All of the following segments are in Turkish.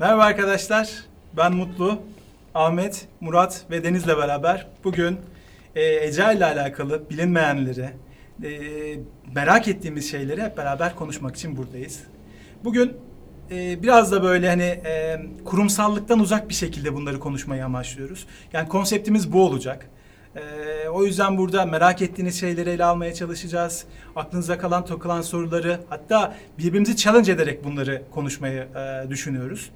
Merhaba arkadaşlar. Ben Mutlu, Ahmet, Murat ve Deniz'le beraber bugün e, Ece ile alakalı bilinmeyenleri, e, merak ettiğimiz şeyleri hep beraber konuşmak için buradayız. Bugün e, biraz da böyle hani e, kurumsallıktan uzak bir şekilde bunları konuşmayı amaçlıyoruz. Yani konseptimiz bu olacak. E, o yüzden burada merak ettiğiniz şeyleri ele almaya çalışacağız. Aklınıza kalan, takılan soruları hatta birbirimizi challenge ederek bunları konuşmayı e, düşünüyoruz.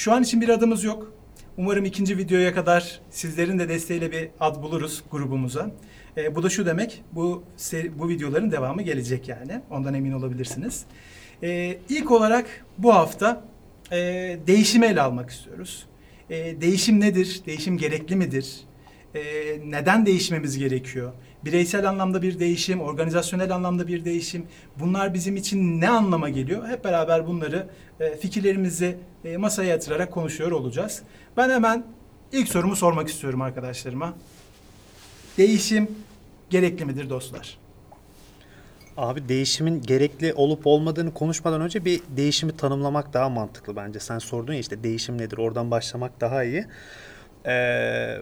Şu an için bir adımız yok. Umarım ikinci videoya kadar sizlerin de desteğiyle bir ad buluruz grubumuza. E, bu da şu demek, bu bu videoların devamı gelecek yani. Ondan emin olabilirsiniz. E, ilk olarak bu hafta e, değişimi ele almak istiyoruz. E, değişim nedir? Değişim gerekli midir? E, neden değişmemiz gerekiyor? Bireysel anlamda bir değişim, organizasyonel anlamda bir değişim. Bunlar bizim için ne anlama geliyor? Hep beraber bunları e, fikirlerimizi e, masaya yatırarak konuşuyor olacağız. Ben hemen ilk sorumu sormak istiyorum arkadaşlarıma. Değişim gerekli midir dostlar? Abi değişimin gerekli olup olmadığını konuşmadan önce bir değişimi tanımlamak daha mantıklı bence. Sen sordun ya işte değişim nedir oradan başlamak daha iyi. Ee,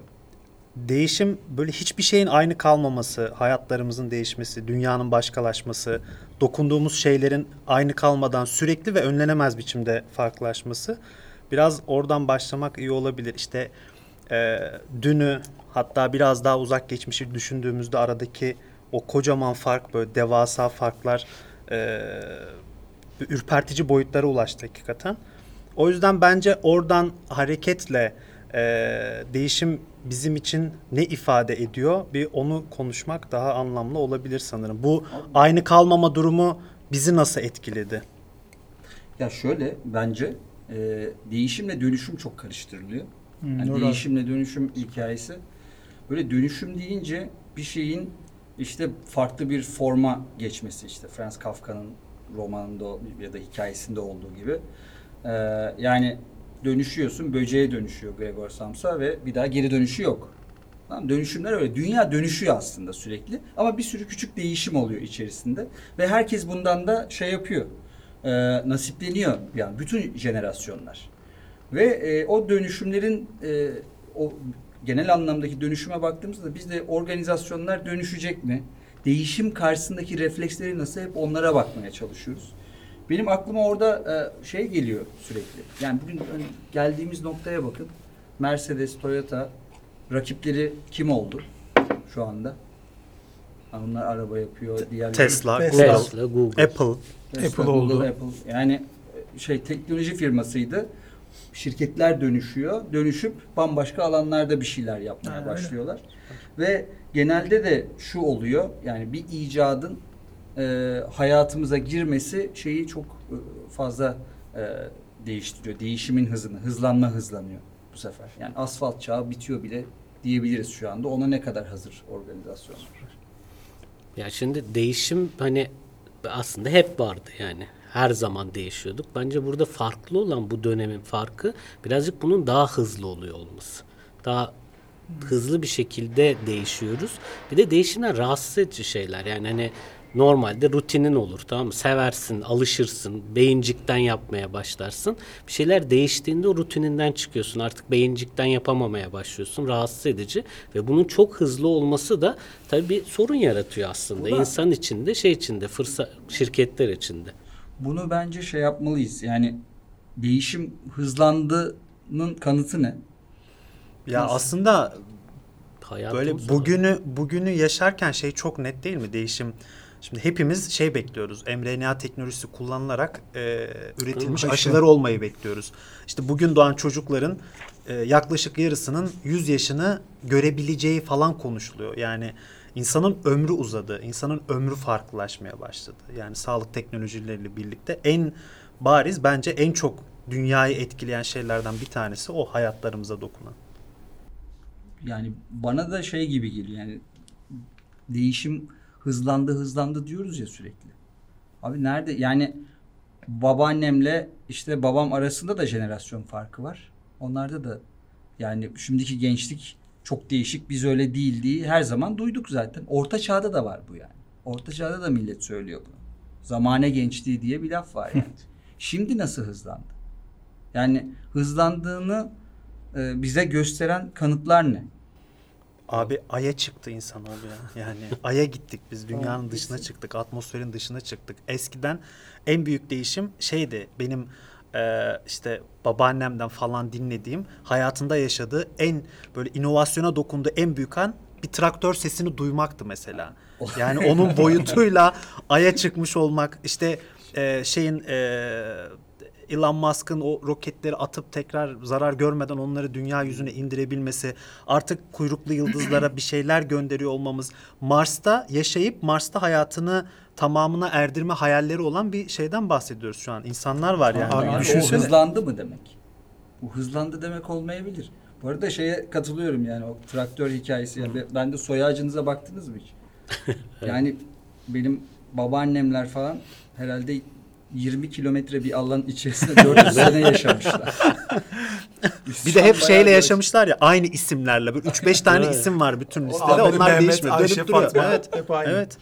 değişim böyle hiçbir şeyin aynı kalmaması, hayatlarımızın değişmesi, dünyanın başkalaşması, dokunduğumuz şeylerin aynı kalmadan sürekli ve önlenemez biçimde farklılaşması. Biraz oradan başlamak iyi olabilir. İşte e, dünü hatta biraz daha uzak geçmişi düşündüğümüzde aradaki o kocaman fark böyle devasa farklar e, ürpertici boyutlara ulaştı hakikaten. O yüzden bence oradan hareketle e, değişim bizim için ne ifade ediyor bir onu konuşmak daha anlamlı olabilir sanırım. Bu aynı kalmama durumu bizi nasıl etkiledi? Ya şöyle bence e, değişimle dönüşüm çok karıştırılıyor. Hmm, Yani doğru. değişimle dönüşüm hikayesi. Böyle dönüşüm deyince bir şeyin işte farklı bir forma geçmesi işte Franz Kafka'nın romanında ya da hikayesinde olduğu gibi. E, yani dönüşüyorsun, böceğe dönüşüyor Gregor Samsa ve bir daha geri dönüşü yok. Tamam, dönüşümler öyle. Dünya dönüşüyor aslında sürekli. Ama bir sürü küçük değişim oluyor içerisinde. Ve herkes bundan da şey yapıyor. E, nasipleniyor yani bütün jenerasyonlar. Ve e, o dönüşümlerin e, o genel anlamdaki dönüşüme baktığımızda biz de organizasyonlar dönüşecek mi? Değişim karşısındaki refleksleri nasıl hep onlara bakmaya çalışıyoruz. Benim aklıma orada e, şey geliyor sürekli. Yani bugün geldiğimiz noktaya bakın. Mercedes, Toyota rakipleri kim oldu şu anda? Ha, Onlar araba yapıyor, diğerleri Tesla. Google, Tesla, Google. Apple. Tesla, Apple Google, oldu. Apple. Yani e, şey teknoloji firmasıydı. Şirketler dönüşüyor. Dönüşüp bambaşka alanlarda bir şeyler yapmaya Ha, öyle. başlıyorlar. Ve genelde de şu oluyor. Yani bir icadın e, hayatımıza girmesi şeyi çok e, fazla e, değiştiriyor. Değişimin hızını, hızlanma hızlanıyor bu sefer. Yani asfalt çağı bitiyor bile diyebiliriz şu anda. Ona ne kadar hazır organizasyonlar. Ya şimdi değişim hani aslında hep vardı yani. Her zaman değişiyorduk. Bence burada farklı olan bu dönemin farkı birazcık bunun daha hızlı oluyor olması. Daha hızlı bir şekilde değişiyoruz. Bir de değişimler rahatsız edici şeyler. Yani hani normalde rutinin olur tamam mı? Seversin, alışırsın, beyincikten yapmaya başlarsın. Bir şeyler değiştiğinde o rutininden çıkıyorsun. Artık beyincikten yapamamaya başlıyorsun. Rahatsız edici ve bunun çok hızlı olması da tabii bir sorun yaratıyor aslında. Bu da- İnsan içinde, şey içinde, fırsat şirketler içinde. Bunu bence şey yapmalıyız. Yani değişim hızlandığının kanıtı ne? Ya Nasıl? aslında Hayatımız Böyle bugünü bugünü yaşarken şey çok net değil mi değişim? Şimdi hepimiz şey bekliyoruz. mRNA teknolojisi kullanılarak e, üretilmiş Aşı. aşılar olmayı bekliyoruz. İşte bugün doğan çocukların e, yaklaşık yarısının 100 yaşını görebileceği falan konuşuluyor. Yani insanın ömrü uzadı. insanın ömrü farklılaşmaya başladı. Yani sağlık teknolojileriyle birlikte en bariz bence en çok dünyayı etkileyen şeylerden bir tanesi o hayatlarımıza dokunan. Yani bana da şey gibi geliyor. Yani değişim hızlandı hızlandı diyoruz ya sürekli. Abi nerede? Yani babaannemle işte babam arasında da jenerasyon farkı var. Onlarda da yani şimdiki gençlik çok değişik biz öyle değil diye her zaman duyduk zaten. Orta çağda da var bu yani. Orta çağda da millet söylüyor bunu. Zamane gençliği diye bir laf var yani. Şimdi nasıl hızlandı? Yani hızlandığını e, bize gösteren kanıtlar ne? Abi Ay'a çıktı insanoğlu ya. Yani Ay'a gittik biz. Dünyanın dışına çıktık. Atmosferin dışına çıktık. Eskiden en büyük değişim şeydi. Benim e, işte babaannemden falan dinlediğim hayatında yaşadığı en böyle inovasyona dokunduğu en büyük an bir traktör sesini duymaktı mesela. Yani onun boyutuyla Ay'a çıkmış olmak işte e, şeyin e, Elon Musk'ın o roketleri atıp tekrar zarar görmeden onları dünya yüzüne indirebilmesi, artık kuyruklu yıldızlara bir şeyler gönderiyor olmamız, Mars'ta yaşayıp Mars'ta hayatını tamamına erdirme hayalleri olan bir şeyden bahsediyoruz şu an. İnsanlar var yani. Abi Yani o düşünsene. hızlandı mı demek? Bu hızlandı demek olmayabilir. Bu arada şeye katılıyorum yani o traktör hikayesi. Yani ben de soy ağacınıza baktınız mı hiç? yani benim babaannemler falan herhalde 20 kilometre bir alan içerisinde 400 sene yaşamışlar. Bir de hep şeyle yaşamışlar ya aynı isimlerle. Böyle 3-5 tane Evet. isim var bütün listede. Ahmet, Onlar Mehmet, değişmiyor. Ayşe, Dönüp duruyor. Fatma. Evet. Hep aynı. Evet.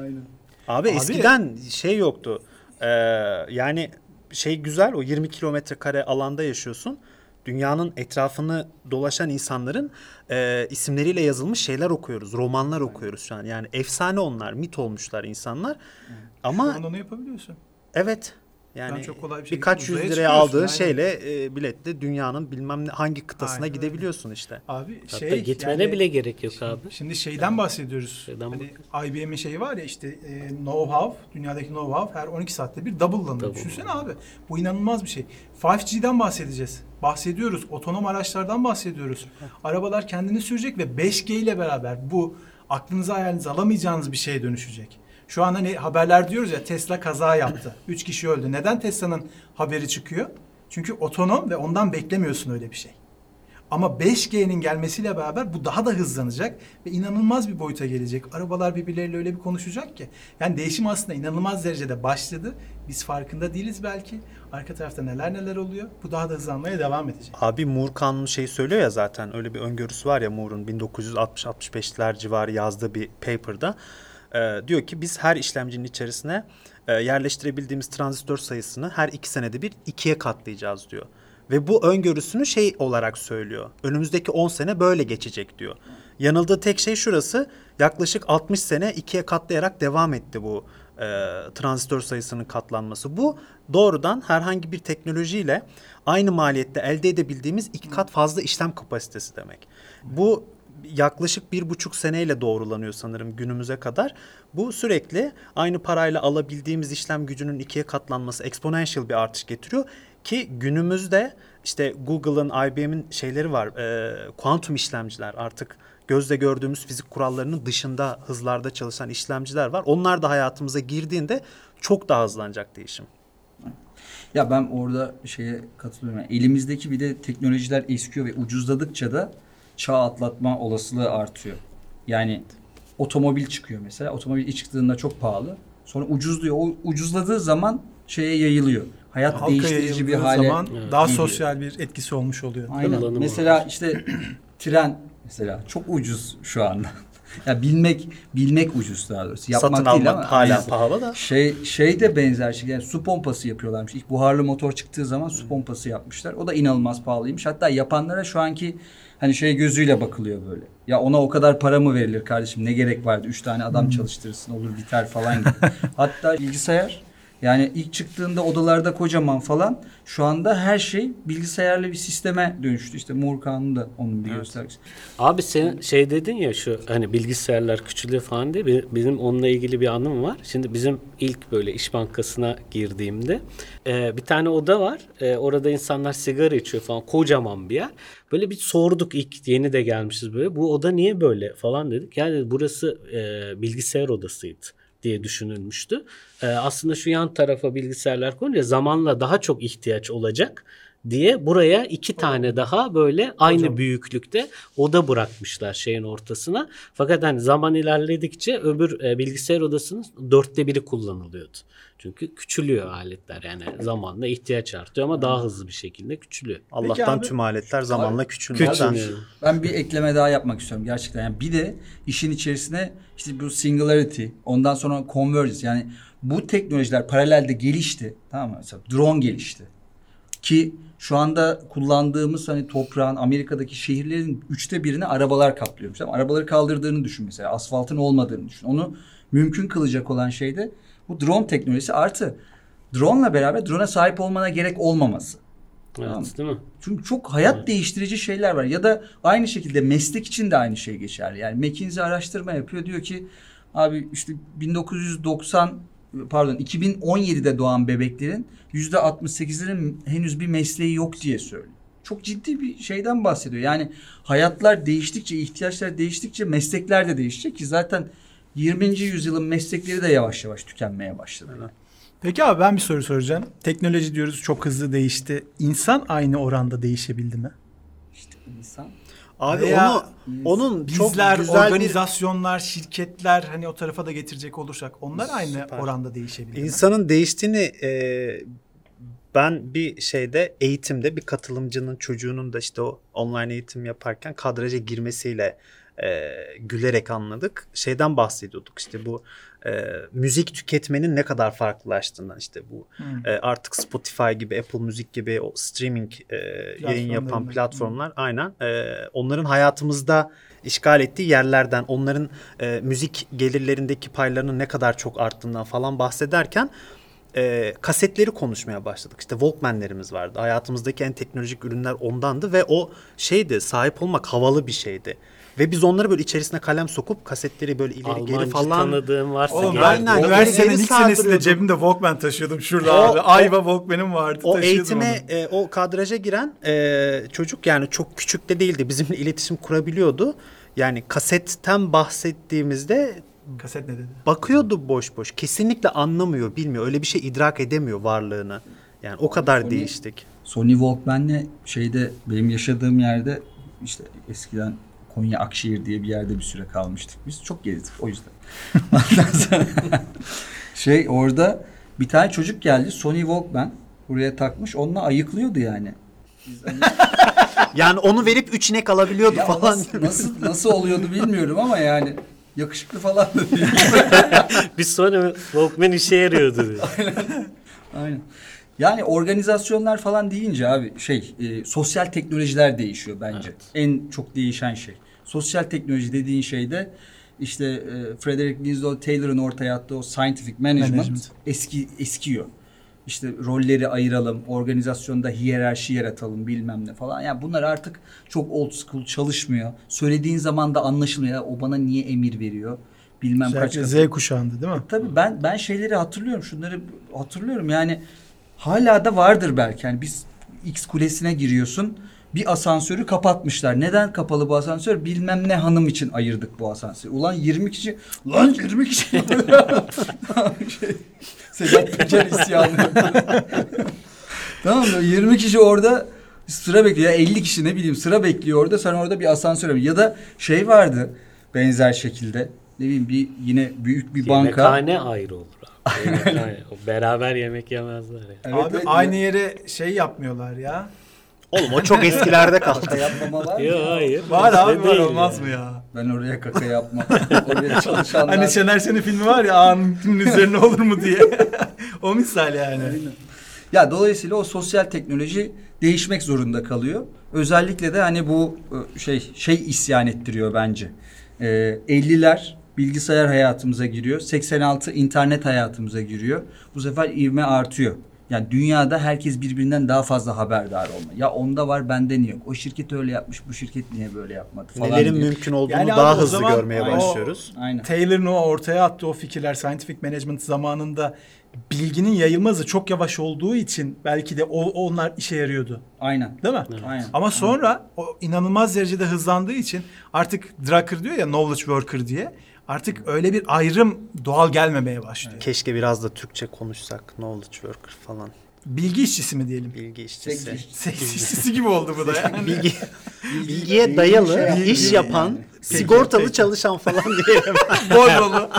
Aynen. Abi, Abi- eskiden şey yoktu. Ee, yani şey güzel o 20 kilometre kare alanda yaşıyorsun. Dünyanın etrafını dolaşan insanların e, isimleriyle yazılmış şeyler okuyoruz. Romanlar okuyoruz şu an. Yani efsane onlar, mit olmuşlar insanlar. Ama Şu an onu yapabiliyorsun. Evet. Yani çok kolay bir şekilde birkaç yüz liraya aldığı aynen. şeyle e, biletle dünyanın bilmem ne hangi kıtasına Aynen öyle. gidebiliyorsun işte. Abi Hatta şey gitmene yani- bile gerek yok abi. Şimdi şeyden bahsediyoruz. Şeyden hani IBM'in şeyi var ya işte e, know-how, dünyadaki know-how her 12 saatte bir double'lanıyor. Double. Düşünsene abi. Bu inanılmaz bir şey. 5G'den bahsedeceğiz. Bahsediyoruz. Otonom araçlardan bahsediyoruz. Arabalar kendini sürecek ve 5G ile beraber bu aklınıza hayalinize alamayacağınız bir şeye dönüşecek. Şu an hani haberler diyoruz ya Tesla kaza yaptı. 3 kişi öldü. Neden Tesla'nın haberi çıkıyor? Çünkü otonom ve ondan beklemiyorsun öyle bir şey. Ama 5G'nin gelmesiyle beraber bu daha da hızlanacak ve inanılmaz bir boyuta gelecek. Arabalar birbirleriyle öyle bir konuşacak ki. Yani değişim aslında inanılmaz derecede başladı. Biz farkında değiliz belki. Arka tarafta neler neler oluyor. Bu daha da hızlanmaya devam edecek. Abi Moore kanunu şey söylüyor ya zaten öyle bir öngörüsü var ya Moore'un 1960-65'ler civarı yazdığı bir paper'da. Ee, diyor ki biz her işlemcinin içerisine e, yerleştirebildiğimiz transistör sayısını her iki senede bir ikiye katlayacağız diyor. Ve bu öngörüsünü şey olarak söylüyor. Önümüzdeki 10 sene böyle geçecek diyor. Yanıldığı tek şey şurası. Yaklaşık 60 sene ikiye katlayarak devam etti bu e, transistör sayısının katlanması. Bu doğrudan herhangi bir teknolojiyle aynı maliyette elde edebildiğimiz iki kat fazla işlem kapasitesi demek. Bu yaklaşık bir buçuk seneyle doğrulanıyor sanırım günümüze kadar. Bu sürekli aynı parayla alabildiğimiz işlem gücünün ikiye katlanması exponential bir artış getiriyor. Ki günümüzde işte Google'ın, IBM'in şeyleri var, e, kuantum işlemciler artık gözle gördüğümüz fizik kurallarının dışında hızlarda çalışan işlemciler var. Onlar da hayatımıza girdiğinde çok daha hızlanacak değişim. Ya ben orada şeye katılıyorum. Elimizdeki bir de teknolojiler eskiyor ve ucuzladıkça da çağ atlatma olasılığı artıyor. Yani otomobil çıkıyor mesela. Otomobil ilk çıktığında çok pahalı. Sonra ucuzluyor. O ucuzladığı zaman şeye yayılıyor. Hayat Halka değiştirici bir hale zaman Evet. daha geliyor. sosyal bir etkisi olmuş oluyor. Aynen. Mesela işte tren mesela çok ucuz şu anda. Ya bilmek bilmek ucuz daha doğrusu. Yapmak Satın değil almak ama hala aynen. pahalı da. Şey şey de benzer şey. Yani su pompası yapıyorlarmış. İlk buharlı motor çıktığı zaman su pompası yapmışlar. O da inanılmaz pahalıymış. Hatta yapanlara şu anki hani şey gözüyle bakılıyor böyle. Ya ona o kadar para mı verilir kardeşim? Ne gerek vardı? Üç tane adam çalıştırırsın olur biter falan gibi. Hatta bilgisayar yani ilk çıktığında odalarda kocaman falan şu anda her şey bilgisayarlı bir sisteme dönüştü. İşte Moore kanunu da onun bir göstergesi. Abi sen şey dedin ya şu hani bilgisayarlar küçülüyor falan diye Be- benim onunla ilgili bir anım var. Şimdi bizim ilk böyle iş bankasına girdiğimde e, bir tane oda var. E, orada insanlar sigara içiyor falan kocaman bir yer. Böyle bir sorduk ilk yeni de gelmişiz böyle. Bu oda niye böyle falan dedik. Yani burası e, bilgisayar odasıydı diye düşünülmüştü. E, aslında şu yan tarafa bilgisayarlar koyunca zamanla daha çok ihtiyaç olacak diye buraya iki tane daha böyle aynı Hocam. büyüklükte oda bırakmışlar şeyin ortasına. Fakat hani zaman ilerledikçe öbür e, bilgisayar odasının dörtte biri kullanılıyordu. Çünkü küçülüyor aletler yani zamanla ihtiyaç artıyor ama daha hızlı bir şekilde küçülüyor. Allah'tan abi- tüm aletler zamanla küçülmüyor. Küçülüyor. Ben bir ekleme daha yapmak istiyorum gerçekten. Yani bir de işin içerisine işte bu singularity, ondan sonra convergence yani bu teknolojiler paralelde gelişti. Tamam mı? Mesela drone gelişti. Ki şu anda kullandığımız hani toprağın Amerika'daki şehirlerin üçte birini arabalar kaplıyormuş. Ama arabaları kaldırdığını düşün mesela. Asfaltın olmadığını düşün. Onu mümkün kılacak olan şey de bu drone teknolojisi artı drone'la beraber drone'a sahip olmana gerek olmaması. Tamam. Evet, değil mi? Çünkü çok hayat değiştirici şeyler var. Ya da aynı şekilde meslek için de aynı şey geçerli. Yani McKinsey araştırma yapıyor. Diyor ki abi işte 1990 pardon 2017'de doğan bebeklerin yüzde 68'inin henüz bir mesleği yok diye söylüyor. Çok ciddi bir şeyden bahsediyor. Yani hayatlar değiştikçe, ihtiyaçlar değiştikçe meslekler de değişecek ki zaten 20. yüzyılın meslekleri de yavaş yavaş tükenmeye başladı. Peki abi ben bir soru soracağım. Teknoloji diyoruz çok hızlı değişti. İnsan aynı oranda değişebildi mi? İşte insan Abi Veya onu onun çok Bizler, güzel bir organizasyonlar, şirketler hani o tarafa da getirecek olursak onlar aynı Süper. oranda değişebildi mi? İnsanın değiştiğini e, ben bir şeyde eğitimde bir katılımcının çocuğunun da işte o online eğitim yaparken kadraja girmesiyle e, gülerek anladık. Şeyden bahsediyorduk işte bu e, müzik tüketmenin ne kadar farklılaştığından işte bu Hmm. e, artık Spotify gibi Apple Müzik gibi o streaming e, yayın yapan Platformlarında. platformlar aynen e, onların hayatımızda işgal ettiği yerlerden onların e, müzik gelirlerindeki paylarının ne kadar çok arttığından falan bahsederken e, kasetleri konuşmaya başladık. İşte Walkman'lerimiz vardı. Hayatımızdaki en teknolojik ürünler ondandı ve o şeydi sahip olmak havalı bir şeydi. Ve biz onları böyle içerisine kalem sokup kasetleri böyle ileri Almancı geri falan tanıdığım varsa Oğlum gel. ben Aynen, üniversitenin ilk senesinde cebimde Walkman taşıyordum şurada O- abi. o- Ayva Walkman'im vardı o taşıyordum eğitime onu. e, o kadraja giren e, çocuk yani çok küçük de değildi. Bizimle iletişim kurabiliyordu. Yani kasetten bahsettiğimizde Kaset ne dedi? bakıyordu boş boş. Kesinlikle anlamıyor, bilmiyor. Öyle bir şey idrak edemiyor varlığını. Yani o kadar Sony- değiştik. Sony Walkman'le şeyde benim yaşadığım yerde işte eskiden Konya Akşehir diye bir yerde bir süre kalmıştık. Biz çok gezdik o yüzden. Ondan sonra şey orada bir tane çocuk geldi Sony Walkman buraya takmış onunla ayıklıyordu yani. Biz Yani onu verip üç inek alabiliyordu ya falan. nasıl, nasıl, nasıl oluyordu bilmiyorum ama yani yakışıklı falan da değil. Bir sonra Walkman işe yarıyordu. diyor. Aynen. Yani organizasyonlar falan deyince abi şey e, sosyal teknolojiler değişiyor bence. Evet. En çok değişen şey. Sosyal teknoloji dediğin şeyde işte e, Frederick Winslow Taylor'ın ortaya attığı o scientific management, Management. eski eskiyor. İşte rolleri ayıralım, organizasyonda hiyerarşi yaratalım bilmem ne falan. Yani bunlar artık çok old school çalışmıyor. Söylediğin zaman da anlaşılmıyor. O bana niye emir veriyor? Bilmem kaç Özellikle katı- Z kuşağında değil mi? Tabii ben ben şeyleri hatırlıyorum. Şunları hatırlıyorum. Yani hala da vardır belki. Yani biz X kulesine giriyorsun. Bir asansörü kapatmışlar. Neden kapalı bu asansör? Bilmem ne hanım için ayırdık bu asansörü. Ulan 20 kişi. Lan 20 kişi. şey, Sedat Peker isyanı. tamam mı? 20 kişi orada sıra bekliyor. Ya 50 kişi ne bileyim sıra bekliyor orada. Sen orada bir asansör ya da şey vardı benzer şekilde. Ne bileyim bir yine büyük bir banka. Yemekhane ayrı olur abi. Yemekhane. Beraber yemek yemezler ya. Evet, abi evet, aynı ya. yere şey yapmıyorlar ya. Oğlum o çok eskilerde kaldı. Kaka yapmama var mı? Yok hayır. Var abi var değil olmaz mı ya? Ben oraya kaka yapmam. oraya çalışanlar. Hani Şener Şen'in filmi var ya anın üzerine olur mu diye. o misal yani. Aynen. Ya dolayısıyla o sosyal teknoloji değişmek zorunda kalıyor. Özellikle de hani bu e, şey şey isyan ettiriyor bence. Ee, 50'ler bilgisayar hayatımıza giriyor. 86 internet hayatımıza giriyor. Bu sefer ivme artıyor. Yani dünyada herkes birbirinden daha fazla haberdar olma. Ya onda var bende niye yok? O şirket öyle yapmış, bu şirket niye böyle yapmadı falan Nelerin diye. mümkün olduğunu Yani daha hızlı zaman görmeye o- başlıyoruz. Aynen. Taylor'ın o ortaya attığı o fikirler scientific management zamanında bilginin yayılma hızı çok yavaş olduğu için belki de o onlar işe yarıyordu. Aynen. Değil mi? Aynen. Ama sonra o inanılmaz derecede hızlandığı için artık Drucker diyor ya knowledge worker diye artık öyle bir ayrım doğal gelmemeye başlıyor. Keşke biraz da Türkçe konuşsak. Knowledge worker falan. Bilgi işçisi mi diyelim? Bilgi işçisi. Seks- Seks işçisi gibi oldu bu da yani. Bilgi, Bilgi- bilgiye bilgi dayalı, şey yapıyor iş yani. yapan, Peki, sigortalı peki. çalışan falan diyelim. Bordolu.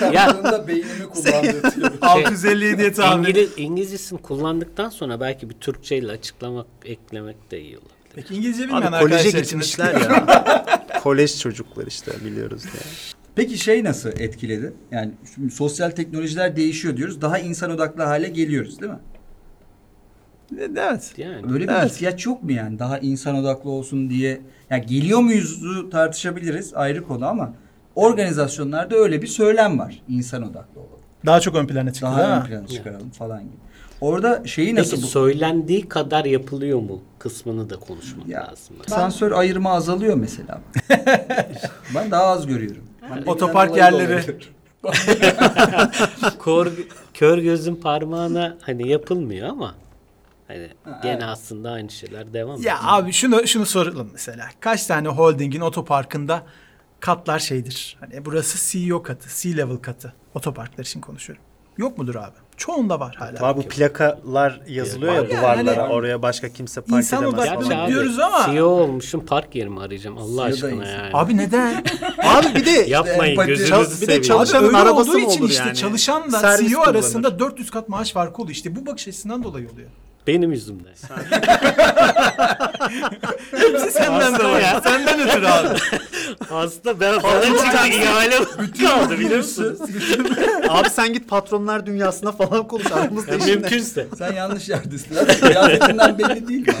Karşılığında beynimi kullandırtıyorum. 657'ye tahmin. İngiliz, İngilizcesini kullandıktan sonra belki bir Türkçeyle açıklamak, eklemek de iyi olur. Peki İngilizce bilmeyen koleje arkadaşlar için gitmişler ya. Kolej çocuklar işte biliyoruz diye. Peki şey nasıl etkiledi? Yani şimdi sosyal teknolojiler değişiyor diyoruz. Daha insan odaklı hale geliyoruz değil mi? Evet. Yani Böyle bir Evet. ihtiyaç yok mu yani? Daha insan odaklı olsun diye. Ya geliyor muyuzu tartışabiliriz ayrı konu ama organizasyonlarda öyle bir söylem var. İnsan odaklı olalım. Daha çok ön plana çıktı Daha ön plana çıkaralım falan gibi. Orada şeyi Peki nasıl bu? söylendiği kadar yapılıyor mu kısmını da konuşmak Ya, lazım. Sansör ayırma azalıyor mesela. ben daha az görüyorum. Otopark yerleri. Kor, kör gözün parmağına hani yapılmıyor ama hani Ha, gene evet. aslında aynı şeyler devam ediyor. Ya abi şunu şunu soralım mesela. Kaç tane holdingin otoparkında katlar şeydir? Hani burası CEO katı, C-level katı. Otoparklar için konuşuyorum. Yok mudur abi? Çoğunda var hala. Var bu plakalar yazılıyor ya yani, duvarlara. hani- oraya başka kimse park İnsan edemez. odaklı. Gerçi abi, diyoruz ama- CEO olmuşum park yerimi arayacağım Allah CEO aşkına dayız. yani. Abi neden? Abi bir de Yapmayın empati- gözünüzü bir de Çalışanın arabası olduğu mı için olur işte yani? çalışanla Servis CEO kullanır. arasında 400 kat maaş farkı oluyor. İşte bu bakış açısından dolayı oluyor. Benim yüzümden. Hepsi senden dolayı. Senden ötürü abi. Aslında ben bana çıkan ihale kaldı biliyor musun? abi sen git patronlar dünyasına falan konuş aramızda Ya işin ne? mümkünse. Sen yanlış yerdesin. Kıyafetinden belli değil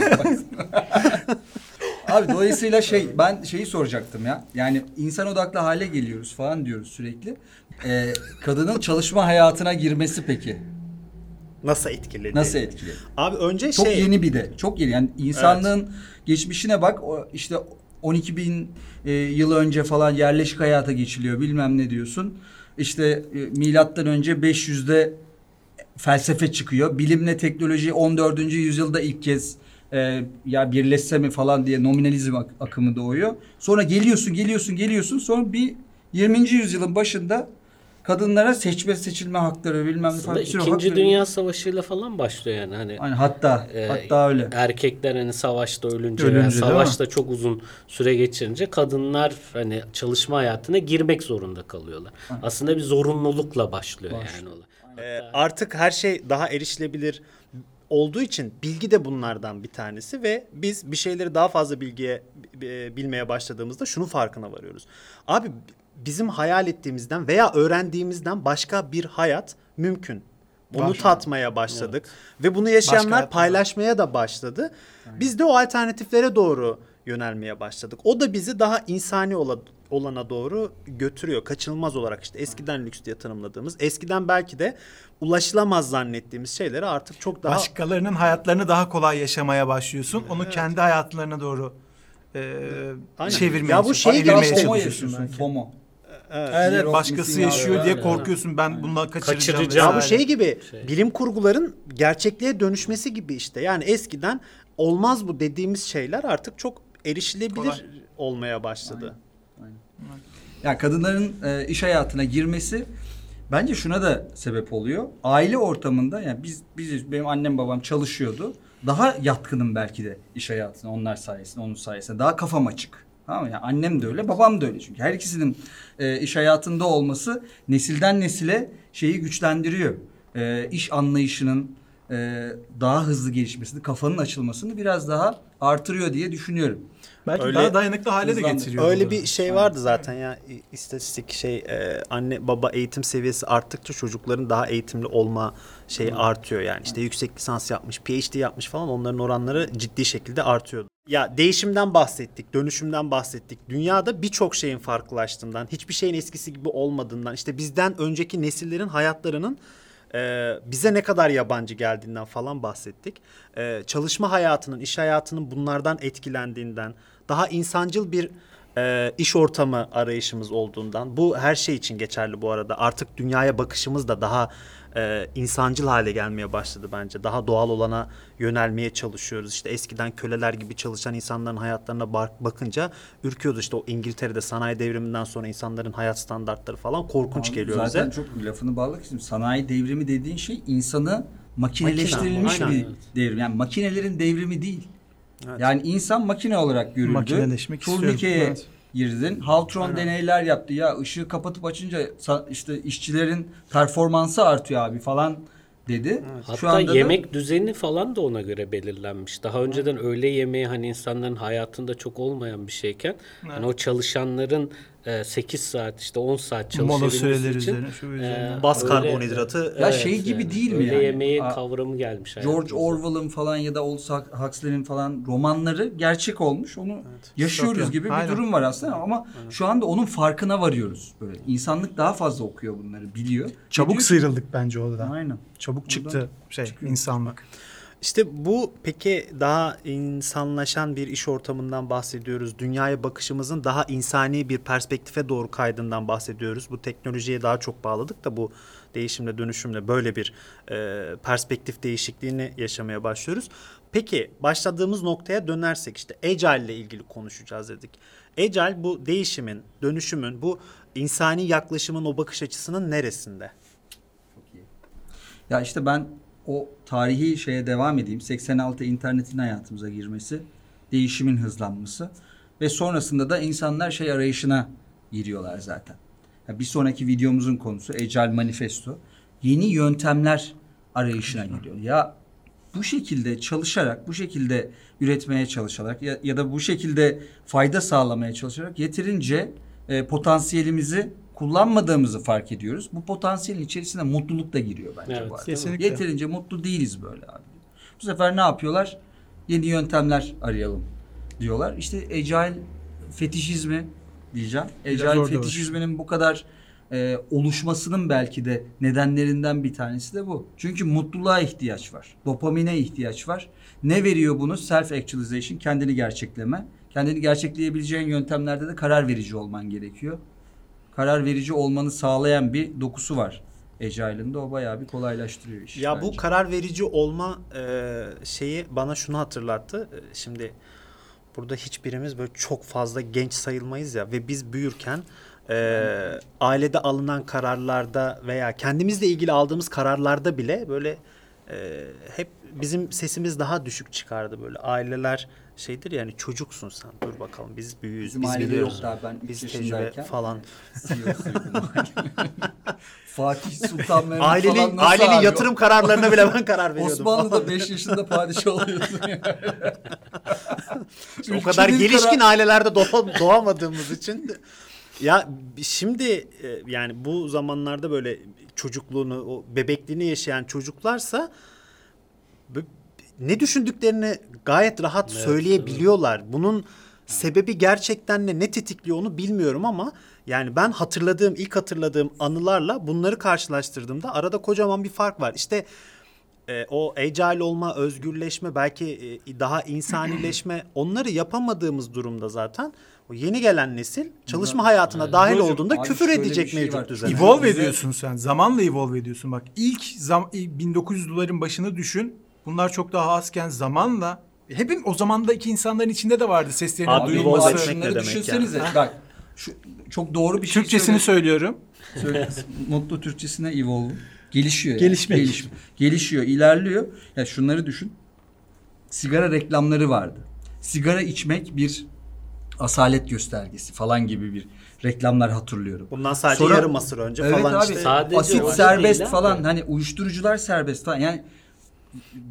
abi? Dolayısıyla şey ben şeyi soracaktım ya. Yani insan odaklı hale geliyoruz falan diyoruz sürekli. Ee, kadının çalışma hayatına girmesi peki Nasıl etkiledi? nasıl etkili? Abi önce Çok şey yeni bir de. Çok yeni. Yani insanlığın geçmişine bak. O işte 12 bin e, yıl önce falan yerleşik hayata geçiliyor. Bilmem ne diyorsun. İşte e, milattan önce 500'de felsefe çıkıyor. Bilimle teknoloji 14. yüzyılda ilk kez e, ya birleşse mi falan diye nominalizm ak- akımı doğuyor. Sonra geliyorsun, geliyorsun, geliyorsun. Sonra bir 20. yüzyılın başında kadınlara seçme seçilme hakları bilmem ne falan. İkinci veriliyor. Dünya Savaşı'yla falan başlıyor yani. Hani Aynen, hatta e, hatta öyle. erkekler hani savaşta ölünce, Ölünce, mi? savaşta çok uzun süre geçirince kadınlar hani çalışma hayatına girmek zorunda kalıyorlar. Aslında bir zorunlulukla başlıyor yani olay. Ee, artık her şey daha erişilebilir olduğu için bilgi de bunlardan bir tanesi ve biz bir şeyleri daha fazla bilgiye e, bilmeye başladığımızda şunun farkına varıyoruz. Abi bizim hayal ettiğimizden veya öğrendiğimizden başka bir hayat mümkün. Bunu Var. tatmaya başladık ve bunu yaşayanlar paylaşmaya da başladı. Biz de o alternatiflere doğru yönelmeye başladık. O da bizi daha insani ola- olana doğru götürüyor. Kaçınılmaz olarak işte eskiden lüks diye tanımladığımız, eskiden belki de ulaşılamaz zannettiğimiz şeyleri artık çok daha Başkalarının hayatlarını daha kolay yaşamaya başlıyorsun. Onu kendi hayatlarına doğru e, Aynen. çevirmeye Ya bu şey gibi FOMO çalışıyorsun yaşıyorsun. belki. FOMO. Evet, of başkası yaşıyor diye Evet, korkuyorsun. Ben bundan kaçıracağım. Kaçıracağım. Ya bu şey gibi Şey. bilim kurguların gerçekliğe dönüşmesi gibi işte. Yani eskiden olmaz bu dediğimiz şeyler artık çok erişilebilir Kolay. olmaya başladı. Ya kadınların e, iş hayatına girmesi bence şuna da sebep oluyor. Aile ortamında yani biz biz benim annem babam çalışıyordu. Daha yatkınım belki de iş hayatına onlar sayesinde, onun sayesinde. Daha kafam açık. Tamam mı? Yani annem de öyle, babam da öyle çünkü. Her ikisinin e, iş hayatında olması nesilden nesile şeyi güçlendiriyor. E, iş anlayışının e, daha hızlı gelişmesini, kafanın açılmasını biraz daha artırıyor diye düşünüyorum. Belki Öyle- daha dayanıklı hale de getiriyor. Öyle bir şey vardı zaten ya istatistik şey e, anne baba eğitim seviyesi arttıkça çocukların daha eğitimli olma şeyi artıyor yani işte yüksek lisans yapmış PhD yapmış falan onların oranları ciddi şekilde artıyordu. Ya değişimden bahsettik, dönüşümden bahsettik. Dünyada birçok şeyin farklılaştığından, hiçbir şeyin eskisi gibi olmadığından, işte bizden önceki nesillerin hayatlarının e, bize ne kadar yabancı geldiğinden falan bahsettik. E, çalışma hayatının, iş hayatının bunlardan etkilendiğinden, daha insancıl bir e, iş ortamı arayışımız olduğundan, bu her şey için geçerli bu arada. Artık dünyaya bakışımız da daha e, insancıl hale gelmeye başladı bence. Daha doğal olana yönelmeye çalışıyoruz. İşte eskiden köleler gibi çalışan insanların hayatlarına bak- bakınca ürküyordu. İşte o İngiltere'de sanayi devriminden sonra insanların hayat standartları falan korkunç Abi geliyor Zaten bize. çok lafını bağlamak istiyorum. Sanayi devrimi dediğin şey insanı makineleştirilmiş Makine, bir aynen. devrim. Yani makinelerin devrimi değil. Evet. Yani insan makine olarak görüldü. Makineleşmek Turnikeye evet. girdin. Haltron deneyler yaptı. Ya ışığı kapatıp açınca işte işçilerin performansı artıyor abi falan dedi. Hatta yemek düzeni falan da ona göre belirlenmiş. Daha önceden öğle yemeği hani insanların hayatında çok olmayan bir şeyken hani o çalışanların 8 saat işte 10 saat Mola çalışabilmesi süreleri için üzerine, şu üzerine. e, Baz öyle- karbonhidratı Ya şey gibi değil mi öğle yani? yemeği kavramı gelmiş. George. Orwell'ın falan ya da Aldous Huxley'nin falan romanları gerçek olmuş. Onu yaşıyoruz Distopya. gibi bir Aynen. durum var aslında ama şu anda onun farkına varıyoruz böyle. İnsanlık daha fazla okuyor bunları, biliyor. Çabuk ki- sıyrıldık bence oradan. Aynen. Çabuk çıktı şey insanlık. İşte bu peki daha insanlaşan bir iş ortamından bahsediyoruz. Dünyaya bakışımızın daha insani bir perspektife doğru kaydığından bahsediyoruz. Bu teknolojiye daha çok bağladık da bu değişimle dönüşümle böyle bir e, perspektif değişikliğini yaşamaya başlıyoruz. Peki başladığımız noktaya dönersek işte Agile ile ilgili konuşacağız dedik. Agile bu değişimin, dönüşümün, bu insani yaklaşımın o bakış açısının neresinde? Ya işte ben o tarihi şeye devam edeyim. 86 internetin hayatımıza girmesi, değişimin hızlanması ve sonrasında da insanlar şey arayışına giriyorlar zaten. Ya bir sonraki videomuzun konusu Agile Manifesto. Yeni yöntemler arayışına giriyor. Ya bu şekilde çalışarak, bu şekilde üretmeye çalışarak ya, ya da bu şekilde fayda sağlamaya çalışarak yeterince e, potansiyelimizi kullanmadığımızı fark ediyoruz. Bu potansiyelin içerisine mutluluk da giriyor bence Evet, bu arada. kesinlikle. Yeterince mutlu değiliz böyle abi. Bu sefer ne yapıyorlar? Yeni yöntemler arayalım diyorlar. İşte agile fetişizmi diyeceğim. Orada fetişizminin bu kadar e, oluşmasının belki de nedenlerinden bir tanesi de bu. Çünkü mutluluğa ihtiyaç var. Dopamine ihtiyaç var. Ne veriyor bunu? Self actualization, kendini gerçekleme. Kendini gerçekleyebileceğin yöntemlerde de karar verici olman gerekiyor. Karar verici olmanı sağlayan bir dokusu var. Agile'ın da o bayağı bir kolaylaştırıyor işi. Ya bu bence. karar verici olma e, şeyi bana şunu hatırlattı. E, Şimdi burada hiçbirimiz böyle çok fazla genç sayılmayız ya ve biz büyürken e, ailede alınan kararlarda veya kendimizle ilgili aldığımız kararlarda bile böyle e, hep bizim sesimiz daha düşük çıkardı böyle aileler şeydir yani çocuksun sen dur bakalım biz büyüğüz Bizim biz biliyoruz yok daha ben biz tecrübe falan. Fatih Sultan Mehmet ailenin falan nasıl ailenin abi? yatırım kararlarına bile ben karar veriyordum Osmanlı'da 5 yaşında padişah oluyorsun yani. o kadar gelişkin karar- ailelerde doğa- doğamadığımız için ya şimdi e, yani bu zamanlarda böyle çocukluğunu o bebekliğini yaşayan çocuklarsa ne düşündüklerini gayet rahat Evet, söyleyebiliyorlar. Bunun sebebi gerçekten ne ne tetikliyor onu bilmiyorum ama yani ben hatırladığım ilk hatırladığım anılarla bunları karşılaştırdığımda arada kocaman bir fark var. İşte e, o agile olma, özgürleşme, belki e, daha insanileşme onları yapamadığımız durumda zaten o yeni gelen nesil çalışma hayatına dahil Hocam, olduğunda abi küfür edecek şey var. mevcut düzen. Evolve ediyorsun sen. Zamanla evolve ediyorsun. Bak ilk zam ilk 1900'lerin başını düşün. Bunlar çok daha azken zamanla hepim o zamandaki insanların içinde de vardı seslerinin Abi, duyulması. etmek ne demek düşünsenize. yani? Bak şu, çok doğru bir şey Türkçesini söylüyorum. Mutlu Türkçesine evolve. Gelişiyor yani. Gelişmek. Geliş- gelişiyor, ilerliyor. Ya şunları düşün. Sigara reklamları vardı. Sigara içmek bir asalet göstergesi falan gibi bir reklamlar hatırlıyorum. Bundan sadece Sonra- yarım asır önce Evet falan abi. işte. Sadece asit serbest değil falan abi. hani uyuşturucular serbest falan. Yani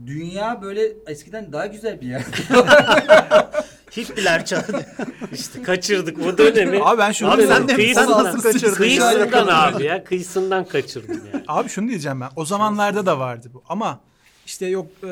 dünya böyle eskiden daha güzel bir yer. Hippiler çaldı. İşte kaçırdık o dönemi. Abi ben şunu Abi sen de- kıyısından, sen nasıl kaçırdın? Kıyısından abi ya. Kıyısından kaçırdım yani. Abi şunu diyeceğim ben. O zamanlarda da vardı bu. Ama işte yok e,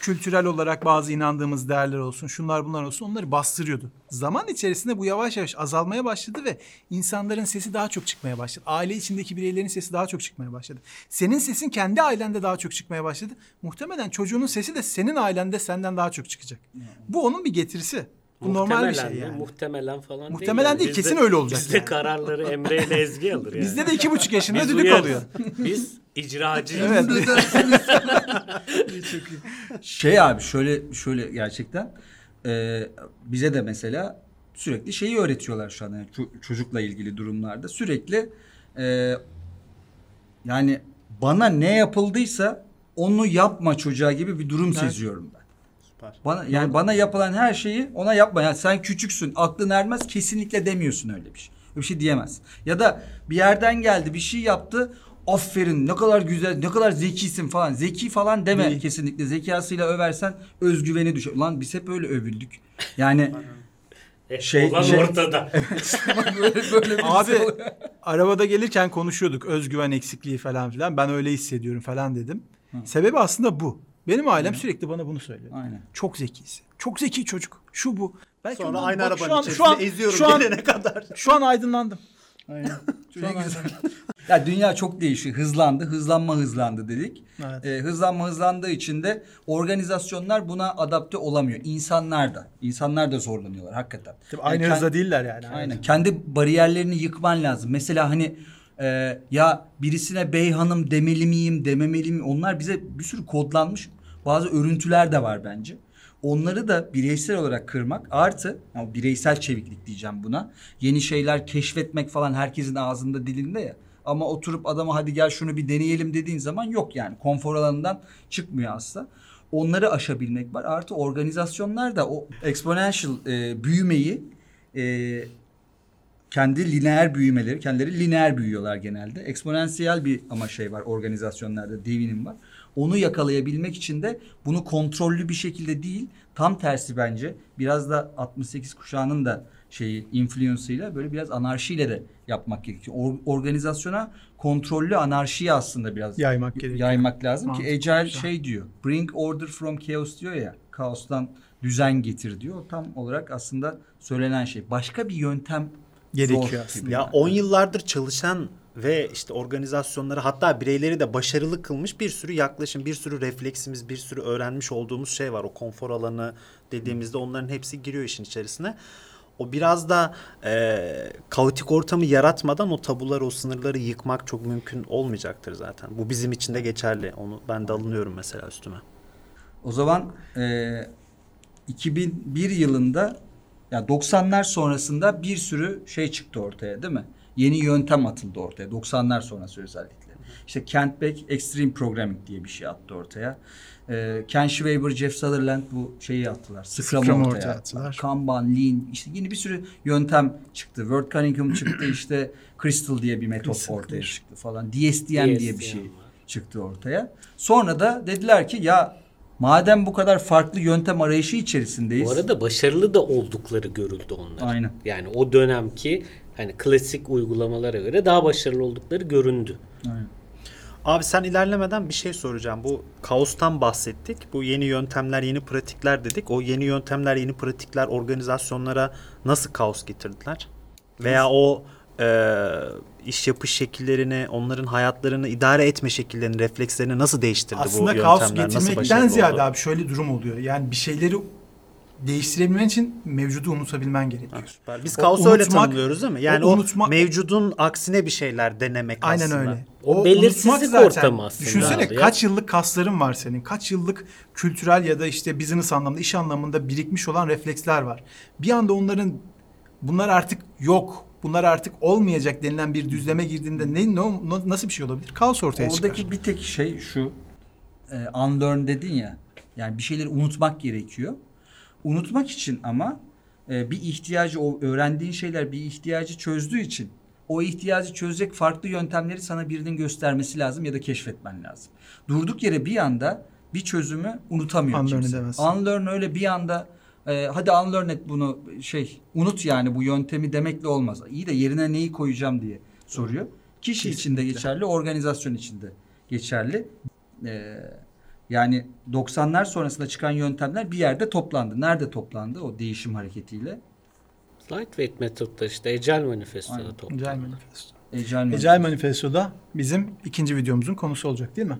kültürel olarak bazı inandığımız değerler olsun, şunlar bunlar olsun onları bastırıyordu. Zaman içerisinde bu yavaş yavaş azalmaya başladı ve insanların sesi daha çok çıkmaya başladı. Aile içindeki bireylerin sesi daha çok çıkmaya başladı. Senin sesin kendi ailende daha çok çıkmaya başladı. Muhtemelen çocuğunun sesi de senin ailende senden daha çok çıkacak. Bu onun bir getirisi. Bu normal bir şey yani. Muhtemelen falan Muhtemelen değil, Bizde- kesin öyle olacak Bizde yani. kararları Emre ile Ezgi alır yani. Bizde de iki buçuk yaşında Biz düdük uyarız. oluyor. Biz icracıyız. Evet. şey abi şöyle şöyle gerçekten e, bize de mesela sürekli şeyi öğretiyorlar şu an yani ço- çocukla ilgili durumlarda sürekli e, yani bana ne yapıldıysa onu yapma çocuğa gibi bir durum seziyorum ben. Süper. Bana yani bana yapılan her şeyi ona yapma. Yani sen küçüksün, aklın ermez kesinlikle demiyorsun öyle bir şey. Öyle bir şey diyemez. Ya da bir yerden geldi, bir şey yaptı. Aferin ne kadar güzel, ne kadar zekisin falan. Zeki falan deme Değil. kesinlikle. Zekasıyla översen özgüveni düşer. Ulan biz hep öyle övüldük. Yani E, Şey- olan şey- ortada. böyle, böyle Abi arabada gelirken konuşuyorduk özgüven eksikliği falan filan. Ben öyle hissediyorum falan dedim. Sebebi aslında bu. Benim ailem sürekli bana bunu söylüyor. Aynen. Çok zekisin. Çok zeki çocuk. Şu bu. Belki Sonra ondan- aynı bak arabanın şu an, içerisinde şu an, eziyorum şu an, gelene kadar. şu an aydınlandım. Aynen. An güzel. ya dünya çok değişiyor. Hızlandı. Hızlanma hızlandı dedik. Evet. Ee, hızlanma hızlandığı için de organizasyonlar buna adapte olamıyor. İnsanlar da. İnsanlar da zorlanıyorlar hakikaten. Tabii aynı Yani hızda değiller yani. Aynen. Kendi bariyerlerini yıkman lazım. Mesela hani e, ya birisine bey hanım demeli miyim, dememeli miyim? Onlar bize bir sürü kodlanmış bazı örüntüler de var bence. Onları da bireysel olarak kırmak artı yani bireysel çeviklik diyeceğim buna. Yeni şeyler keşfetmek falan herkesin ağzında dilinde ya. Ama oturup adama hadi gel şunu bir deneyelim dediğin zaman yok yani. Konfor alanından çıkmıyor aslında. Onları aşabilmek var. Artı organizasyonlar da o exponential e, büyümeyi e, kendi lineer büyümeleri, kendileri lineer büyüyorlar genelde. Eksponansiyel bir ama şey var organizasyonlarda devinim var. Onu yakalayabilmek için de bunu kontrollü bir şekilde değil, tam tersi bence biraz da 68 kuşağının da şeyi influence'ıyla böyle biraz anarşiyle de yapmak gerekiyor. Or- organizasyona kontrollü anarşiyi aslında biraz Yaymak gerekiyor. yaymak lazım ki Mantıklı. Agile şey diyor. Bring order from chaos diyor ya. Kaostan düzen getir diyor. Tam olarak aslında söylenen şey. Başka bir yöntem Gerekiyor aslında. Ya yani. 10 yıllardır çalışan ve işte organizasyonları hatta bireyleri de başarılı kılmış bir sürü yaklaşım, bir sürü refleksimiz, bir sürü öğrenmiş olduğumuz şey var. O konfor alanı dediğimizde onların hepsi giriyor işin içerisine. O biraz da e, kaotik ortamı yaratmadan o tabuları, o sınırları yıkmak çok mümkün olmayacaktır zaten. Bu bizim için de geçerli. Onu ben de alınıyorum mesela üstüme. O zaman e, 2001 yılında ya 90'lar sonrasında bir sürü şey çıktı ortaya değil mi? Yeni yöntem atıldı ortaya 90'lar sonrası özellikle. İşte Kent Beck Extreme Programming diye bir şey attı ortaya. E, Ken Schwaber, Jeff Sutherland bu şeyi attılar. Scrum, Scrum ortaya, ortaya attılar. Kanban, Lean işte yeni bir sürü yöntem çıktı. Word Cunningham çıktı işte Crystal diye bir metot Crystal ortaya çıktı falan. DSDM diye bir DSDM şey çıktı ortaya. Sonra da dediler ki ya madem bu kadar farklı yöntem arayışı içerisindeyiz. Bu arada başarılı da oldukları görüldü onlar. Aynen. Yani o dönemki hani klasik uygulamalara göre daha başarılı oldukları göründü. Aynen. Abi sen ilerlemeden bir şey soracağım. Bu kaostan bahsettik. Bu yeni yöntemler, yeni pratikler dedik. O yeni yöntemler, yeni pratikler organizasyonlara nasıl kaos getirdiler? Veya o e, iş yapış şekillerini, onların hayatlarını idare etme şekillerini, reflekslerini nasıl değiştirdi bu Aslında yöntemler? kaos nasıl getirmekten ziyade oldu? abi şöyle durum oluyor. Yani bir şeyleri değiştirebilmen için mevcudu unutabilmen Ha, gerekiyor. süper. Biz O kaosu öyle tanımlıyoruz değil mi? Yani o o, unutma- mevcudun aksine bir şeyler denemek Aynen aslında. öyle. O belirsizlik unutmak zaten- ortamı aslında Düşünsene abi ya. kaç yıllık kasların var senin. Kaç yıllık kültürel ya da işte business anlamda, iş anlamında birikmiş olan refleksler var. Bir anda onların bunlar artık yok. Bunlar artık olmayacak denilen bir düzleme girdiğinde ne, ne nasıl bir şey olabilir? Kaos ortaya çıkar. Oradaki bir tek şey şu. E, unlearn dedin ya. Yani bir şeyleri unutmak gerekiyor. Unutmak için ama e, bir ihtiyacı o öğrendiğin şeyler bir ihtiyacı çözdüğü için o ihtiyacı çözecek farklı yöntemleri sana birinin göstermesi lazım ya da keşfetmen lazım. Durduk yere bir anda bir çözümü unutamıyor Unlearn kimse. edemezsin. Unlearn öyle bir anda e, hadi unlearn et bunu şey unut yani bu yöntemi demekle olmaz. İyi de yerine neyi koyacağım diye soruyor. Kişi içinde Kesinlikle. geçerli, organizasyon içinde geçerli. Ee, yani 90'lar sonrasında çıkan yöntemler bir yerde toplandı. Nerede toplandı o değişim hareketiyle? Lightweight metotlar işte Agile Manifesto'da Aynen. toplandı. Agile Manifesto. Agile, Agile Manifesto'da bizim ikinci videomuzun konusu olacak değil mi?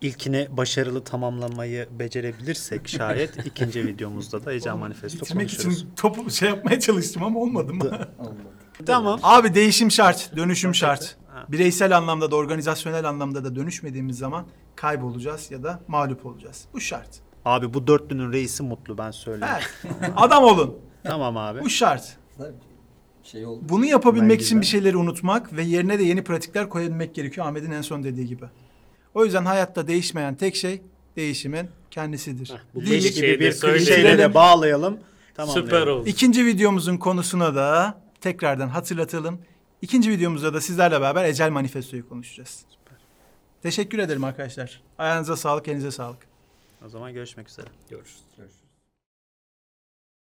İlkini başarılı tamamlamayı becerebilirsek şayet ikinci videomuzda da Ecel Manifesto Bitirmek konuşuruz. için topu şey yapmaya çalıştım ama olmadı mı? Allah. Tamam. Abi değişim şart, dönüşüm şart. Bireysel anlamda da organizasyonel anlamda da dönüşmediğimiz zaman kaybolacağız ya da mağlup olacağız. Bu şart. Abi bu dörtlünün reisi mutlu ben söyleyeyim. Evet. Adam olun. Tamam abi. Bu şart. Şey oldu. Bunu yapabilmek Bence için bir şeyleri unutmak ve yerine de yeni pratikler koyabilmek gerekiyor Ahmet'in en son dediği gibi. O yüzden hayatta değişmeyen tek şey değişimin kendisidir. Bu Deyip- beş gibi bir söyleyelim. klişeyle de bağlayalım. Tamam. Süper oldu. İkinci videomuzun konusuna da tekrardan hatırlatalım. İkinci videomuzda da sizlerle beraber Ecel Manifesto'yu konuşacağız. Teşekkür ederim arkadaşlar. Ayağınıza sağlık, elinize sağlık. O zaman görüşmek üzere. Görüşürüz. Görüşürüz.